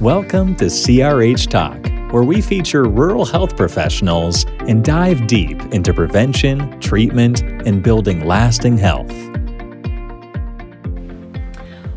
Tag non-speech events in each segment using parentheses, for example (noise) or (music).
Welcome to CRH Talk, where we feature rural health professionals and dive deep into prevention, treatment, and building lasting health.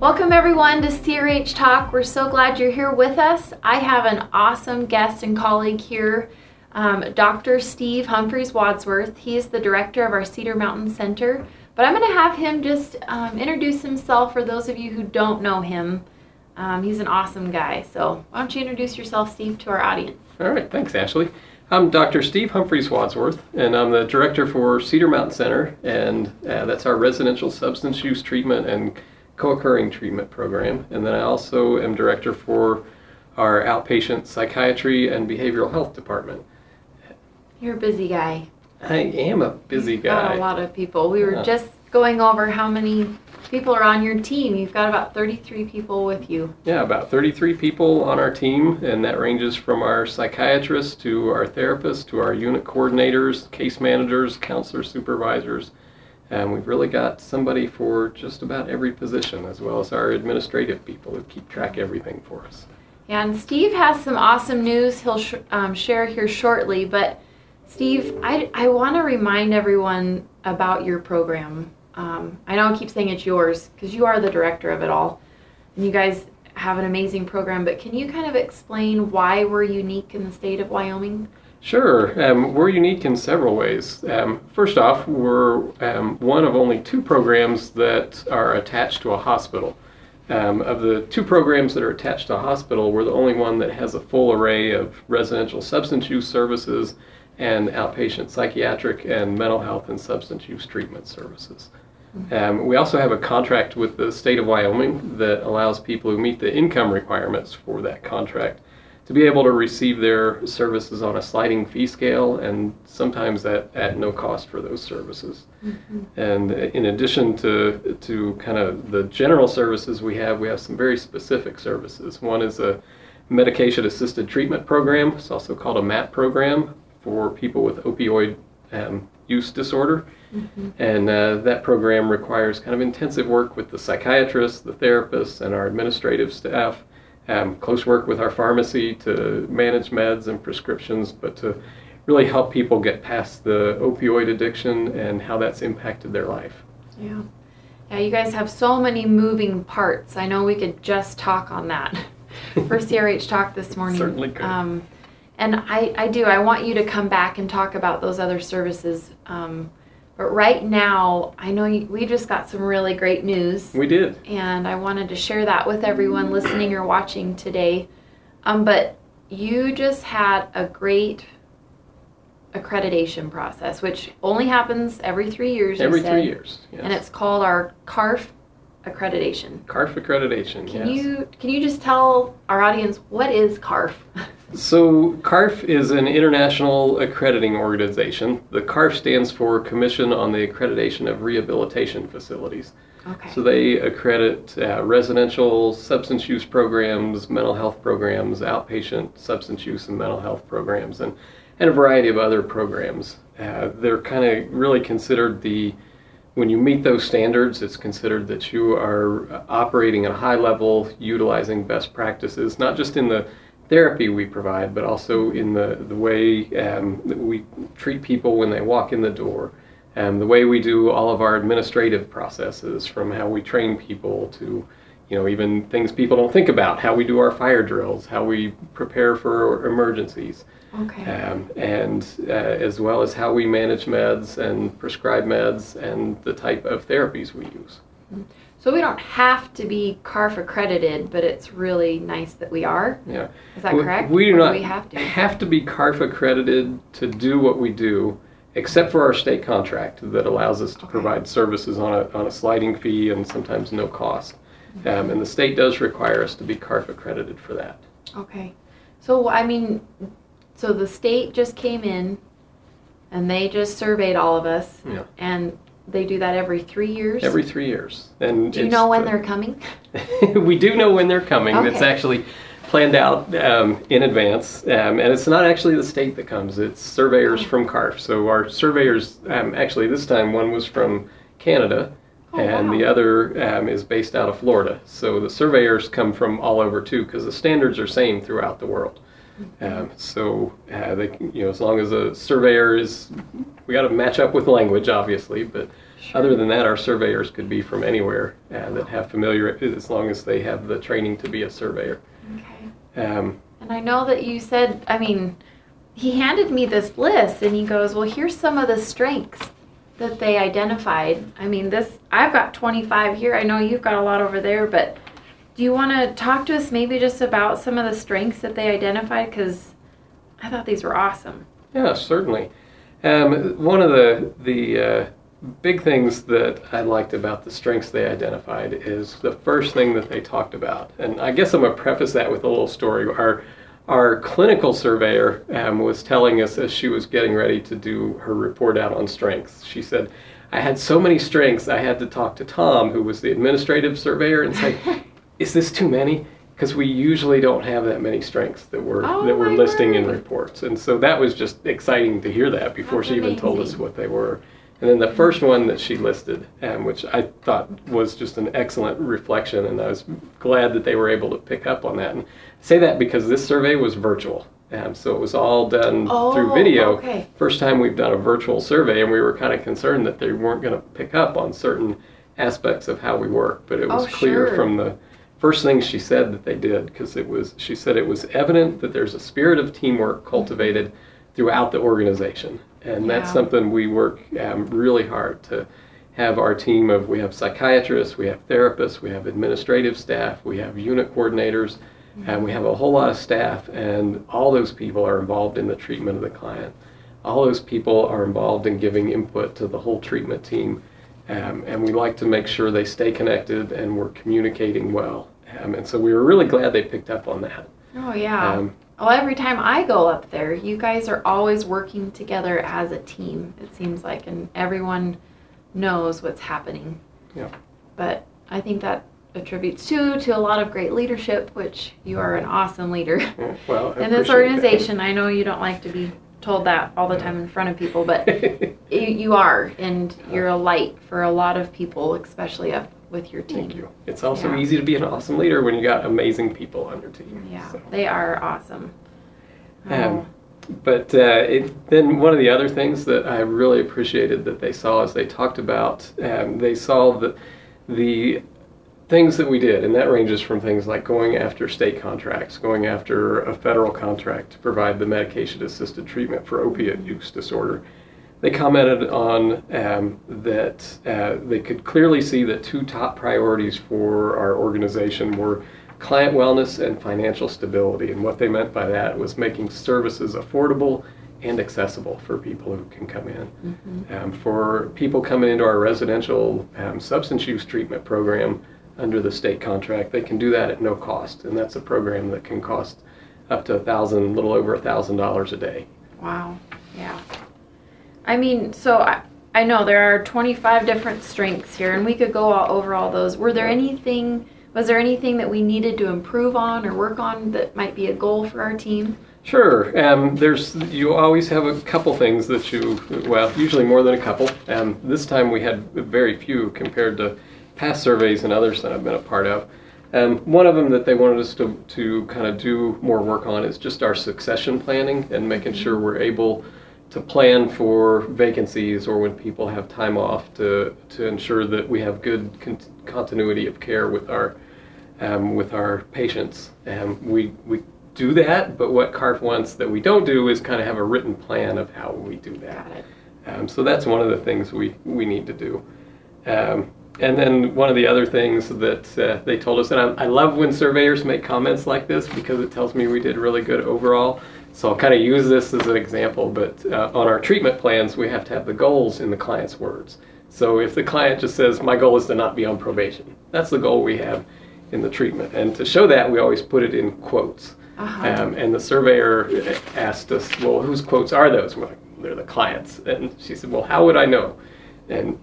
Welcome, everyone, to CRH Talk. We're so glad you're here with us. I have an awesome guest and colleague here, um, Dr. Steve Humphries Wadsworth. He is the director of our Cedar Mountain Center. But I'm going to have him just um, introduce himself for those of you who don't know him. Um, he's an awesome guy. So why don't you introduce yourself, Steve, to our audience? All right, thanks, Ashley. I'm Dr. Steve Humphries Wadsworth, and I'm the director for Cedar Mountain Center, and uh, that's our residential substance use treatment and co-occurring treatment program. And then I also am director for our outpatient psychiatry and behavioral health department. You're a busy guy. I am a busy Got guy. a lot of people. We were Yeah. just going over how many people are on your team. You've got about 33 people with you. Yeah, about 33 people on our team, and that ranges from our psychiatrists to our therapists to our unit coordinators, case managers, counselor supervisors. And we've really got somebody for just about every position, as well as our administrative people who keep track of everything for us. Yeah, and Steve has some awesome news he'll sh- um, share here shortly. But Steve, I, I want to remind everyone about your program. Um, I know I keep saying it's yours because you are the director of it all, and you guys have an amazing program. But can you kind of explain why we're unique in the state of Wyoming? Sure. Um, we're unique in several ways. Um, first off, we're um, one of only two programs that are attached to a hospital. Um, of the two programs that are attached to a hospital, we're the only one that has a full array of residential substance use services and outpatient psychiatric and mental health and substance use treatment services. Um, we also have a contract with the state of Wyoming that allows people who meet the income requirements for that contract to be able to receive their services on a sliding fee scale and sometimes at, at no cost for those services. And in addition to, to kind of the general services we have, we have some very specific services. One is a medication assisted treatment program, it's also called a MAT program for people with opioid um, use disorder. And uh, that program requires kind of intensive work with the psychiatrists, the therapists, and our administrative staff. Um, close work with our pharmacy to manage meds and prescriptions, but to really help people get past the opioid addiction and how that's impacted their life. Yeah. Yeah, you guys have so many moving parts. I know we could just talk on that (laughs) for CRH Talk this morning. Certainly could. Um, and I, I do. I want you to come back and talk about those other services. Um, but right now, I know you, we just got some really great news, We did. and I wanted to share that with everyone listening or watching today. Um, but you just had a great accreditation process, which only happens every three years. Every said three years. Yes. and it's called our CARF accreditation. CARF accreditation. Can yes. you can you just tell our audience what is CARF? (laughs) So, CARF is an international accrediting organization. The CARF stands for Commission on the Accreditation of Rehabilitation Facilities. Okay. So, they accredit uh, residential substance use programs, mental health programs, outpatient substance use and mental health programs, and, and a variety of other programs. Uh, they're kind of really considered the when you meet those standards, it's considered that you are operating at a high level, utilizing best practices, not just in the therapy we provide, but also in the, the way um, that we treat people when they walk in the door, and the way we do all of our administrative processes, from how we train people to you know, even things people don't think about, how we do our fire drills, how we prepare for emergencies okay. um, and uh, as well as how we manage meds and prescribe meds and the type of therapies we use. So we don't have to be CARF accredited, but it's really nice that we are. Yeah, Is that We- correct? We do Or not we have to. have to be CARF accredited to do what we do, except for our state contract that allows us to Okay. provide services on a on a sliding fee and sometimes no cost. Um, and the state does require us to be CARF accredited for that. Okay. So I mean, so the state just came in, and they just surveyed all of us, Yeah. and they do that every three years. Every three years. And Do you know when the- they're coming? (laughs) we do know when they're coming. It's actually planned out um, in advance, um, and it's not actually the state that comes. It's surveyors Oh. from CARF. So our surveyors, um, actually this time one was from Canada, Oh, and wow. the other um, is based out of Florida. So the surveyors come from all over too, because the standards are same throughout the world. Um, so uh, they, you know, as long as a surveyor is, we got to match up with language, obviously, but other than that, our surveyors could be from anywhere uh, that have familiar, as long as they have the training to be a surveyor. Okay. Um, And I know that you said, I mean, he handed me this list and he goes, Well, here's some of the strengths that they identified. I mean, this, I've got 25 here. I know you've got a lot over there, but do you want to talk to us maybe just about some of the strengths that they identified? Because I thought these were awesome. Yeah, certainly. Um, one of the the uh, big things that I liked about the strengths they identified is the first thing that they talked about, and I guess I'm gonna preface that with a little story. Our our clinical surveyor um, was telling us as she was getting ready to do her report out on strengths. She said, "I had so many strengths, I had to talk to Tom, who was the administrative surveyor, and say." Is this too many? Because we usually don't have that many strengths that we're Oh that we're listing in reports, and so that was just exciting to hear that before That's she even told us what they were. And then the first one that she listed, um, which I thought was just an excellent reflection, and I was glad that they were able to pick up on that. And I say that because this survey was virtual, um, so it was all done through Oh, video. okay. First time we've done a virtual survey, and we were kind of concerned that they weren't going to pick up on certain aspects of how we work, but it was Oh, clear sure. from the first thing she said that they did because it was she said it was evident that there's a spirit of teamwork cultivated throughout the organization. And that's something we work um, really hard to have our team of we have psychiatrists we have therapists we have administrative staff we have unit coordinators and we have a whole lot of staff and all those people are involved in the treatment of the client. All those people are involved in giving input to the whole treatment team um, and we like to make sure they stay connected and we're communicating well. Um, and so we were really glad they picked up on that. Oh, yeah. Um, well, every time I go up there, you guys are always working together as a team, it seems like, and everyone knows what's happening. Yeah. But I think that attributes too to a lot of great leadership, which you are an awesome leader. yeah, well, (laughs) in this organization, I know you don't like to be told that all the time in front of people, but (laughs) you, you are, and you're a light for a lot of people, especially up with your team. Thank you. It's also Yeah. easy to be an awesome leader when you got amazing people on your team. Yeah, so. they are awesome. Oh, Um, But uh, it, then one of the other things that I really appreciated that they saw is they talked about um, they saw the the things that we did, and that ranges from things like going after state contracts, going after a federal contract to provide the medication-assisted treatment for opiate use disorder. They commented on um, that uh, they could clearly see that two top priorities for our organization were client wellness and financial stability. And what they meant by that was making services affordable and accessible for people who can come in. Um, for people coming into our residential um, substance use treatment program under the state contract, they can do that at no cost. And that's a program that can cost up to a thousand, a little over a thousand dollars a day. Wow. Yeah. I mean, so I, I know there are 25 different strengths here, and we could go all over all those. Were there anything, was there anything that we needed to improve on or work on that might be a goal for our team? Sure. Um, there's you always have a couple things that you well usually more than a couple. Um, this time we had very few compared to past surveys and others that I've been a part of. Um, one of them that they wanted us to to kind of do more work on is just our succession planning and making sure we're able to plan for vacancies or when people have time off to to ensure that we have good con- continuity of care with our um, with our patients. Um, we we do that, but what CARF wants that we don't do is kind of have a written plan of how we do that. Um, so that's one of the things we, we need to do. Um, and then one of the other things that uh, they told us, and I, I love when surveyors make comments like this because it tells me we did really good overall. So I'll kind of use this as an example, but uh, on our treatment plans, we have to have the goals in the client's words. So if the client just says, My goal is to not be on probation, that's the goal we have in the treatment. And to show that, we always put it in quotes. Uh-huh. Um, and the surveyor asked us, Well, whose quotes are those? We're like, They're the clients. And she said, Well, how would I know? And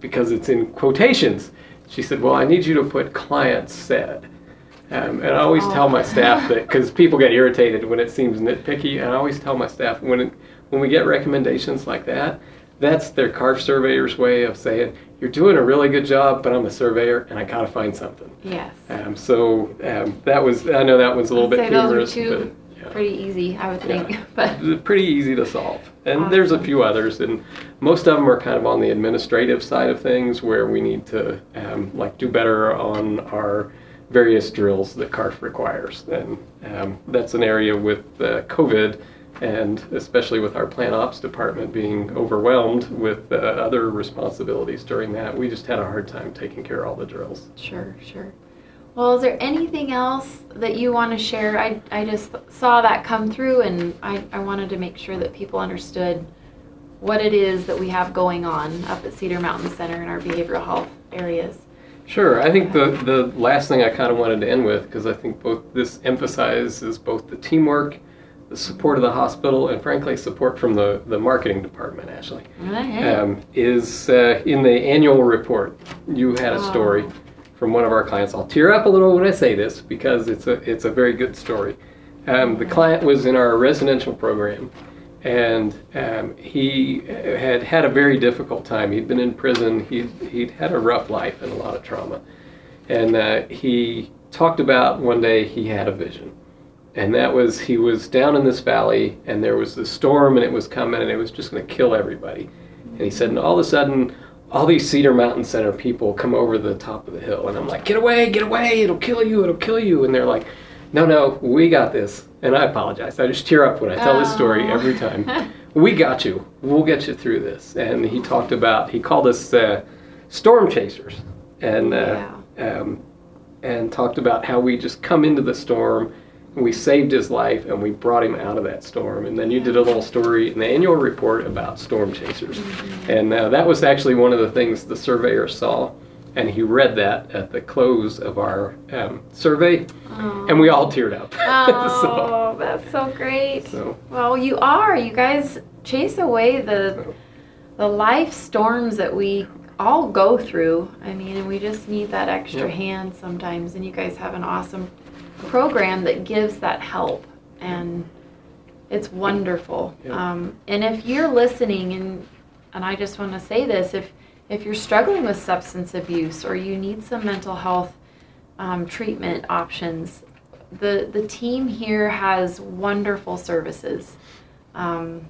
because it's in quotations, she said, Well, I need you to put clients said. Um, and I always tell my Oh. staff that because people get irritated when it seems nitpicky, and I always tell my staff when it, when we get recommendations like that, that's their CARF surveyor's way of saying, you're doing a really good job, but I'm a surveyor and I gotta find something. Yes. Um, so um, that was, I know that was a little I'd bit say those are humorous, but yeah. pretty easy, I would Yeah. think. (laughs) But pretty easy to solve. And there's a few others, and most of them are kind of on the administrative side of things where we need to um, like do better on our various drills that CARF requires. And um, that's an area with uh, COVID, and especially with our plant ops department being overwhelmed with uh, other responsibilities during that, we just had a hard time taking care of all the drills. Sure, sure. Well, is there anything else that you want to share? I, I just saw that come through and I, I wanted to make sure that people understood what it is that we have going on up at Cedar Mountain Center in our behavioral health areas. Sure. I think the, the last thing I kind of wanted to end with, because I think both this emphasizes both the teamwork, the support of the hospital, and frankly, support from the, the marketing department, actually, Right. um, is uh, in the annual report. You had a story Oh. from one of our clients. I'll tear up a little when I say this because it's a, it's a very good story. Um, the client was in our residential program, and um, he had had a very difficult time. He'd been in prison. He'd, he'd had a rough life and a lot of trauma. And uh, he talked about one day he had a vision. And that was he was down in this valley, and there was this storm, and it was coming, and it was just going to kill everybody. And he said, and all of a sudden, all these Cedar Mountain Center people come over the top of the hill, and I'm like, get away, get away, it'll kill you, it'll kill you. And they're like, no, no, we got this. And I apologize. I just tear up when I tell this story Oh. every time. (laughs) we got you. We'll get you through this. And he talked about, he called us uh, storm chasers. And, uh, um, and talked about how we just come into the storm and we saved his life and we brought him out of that storm. And then you did a little story in the annual report about storm chasers. And uh, that was actually one of the things the surveyor saw. And he read that at the close of our um, survey, and we all teared up. (laughs) Oh, that's so great. so, so, Well, you are. You guys chase away the the life storms that we all go through. I mean, and we just need that extra hand sometimes. And you guys have an awesome program that gives that help, and it's wonderful. Yep. Um, and if you're listening, and and I just want to say this, if if you're struggling with substance abuse or you need some mental health um, treatment options, the the team here has wonderful services, um,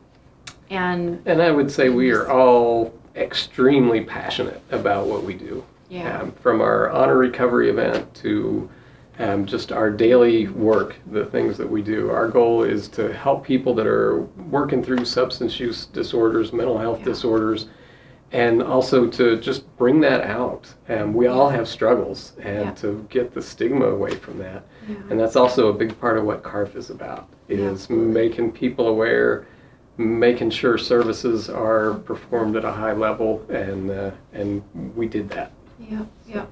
and and I would say we are all extremely passionate about what we do. yeah, Um, from our honor recovery event to um, just our daily work, the things that we do. Our goal is to help people that are working through substance use disorders, mental health Yeah. disorders, and also to just bring that out. Um, we all have struggles, and Yeah. to get the stigma away from that. yeah. And that's also a big part of what CARF is about, is making people aware, making sure services are performed at a high level, and uh, and we did that. Yep, yep.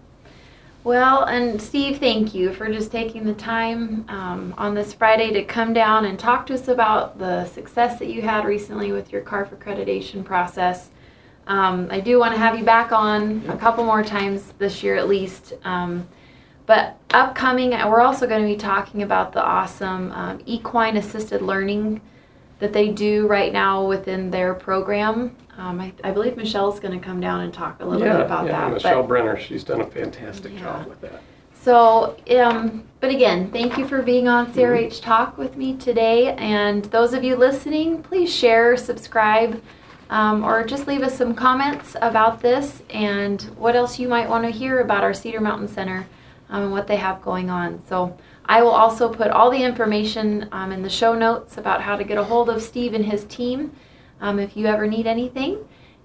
Well, and Steve, thank you for just taking the time um, on this Friday to come down and talk to us about the success that you had recently with your CARF accreditation process. Um, I do want to have you back on a couple more times this year at least. Um, but upcoming, we're also going to be talking about the awesome um, equine assisted learning that they do right now within their program. Um, I, I believe Michelle's going to come down and talk a little yeah, bit about yeah, that. but- Michelle Brenner, she's done a fantastic Yeah. job with that. so, um, but again, thank you for being on CRH Talk with me today. And those of you listening, please share, subscribe, um, or just leave us some comments about this and what else you might want to hear about our Cedar Mountain Center um, and what they have going on. So, I will also put all the information um, in the show notes about how to get a hold of Steve and his team um, if you ever need anything.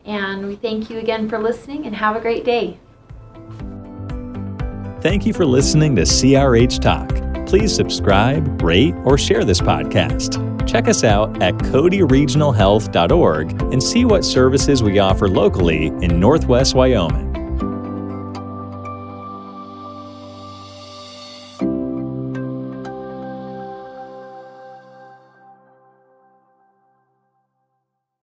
And we thank you again for listening and have a great day. Thank you for listening to CRH Talk. Please subscribe, rate, or share this podcast. Check us out at codyregionalhealth.org and see what services we offer locally in Northwest Wyoming.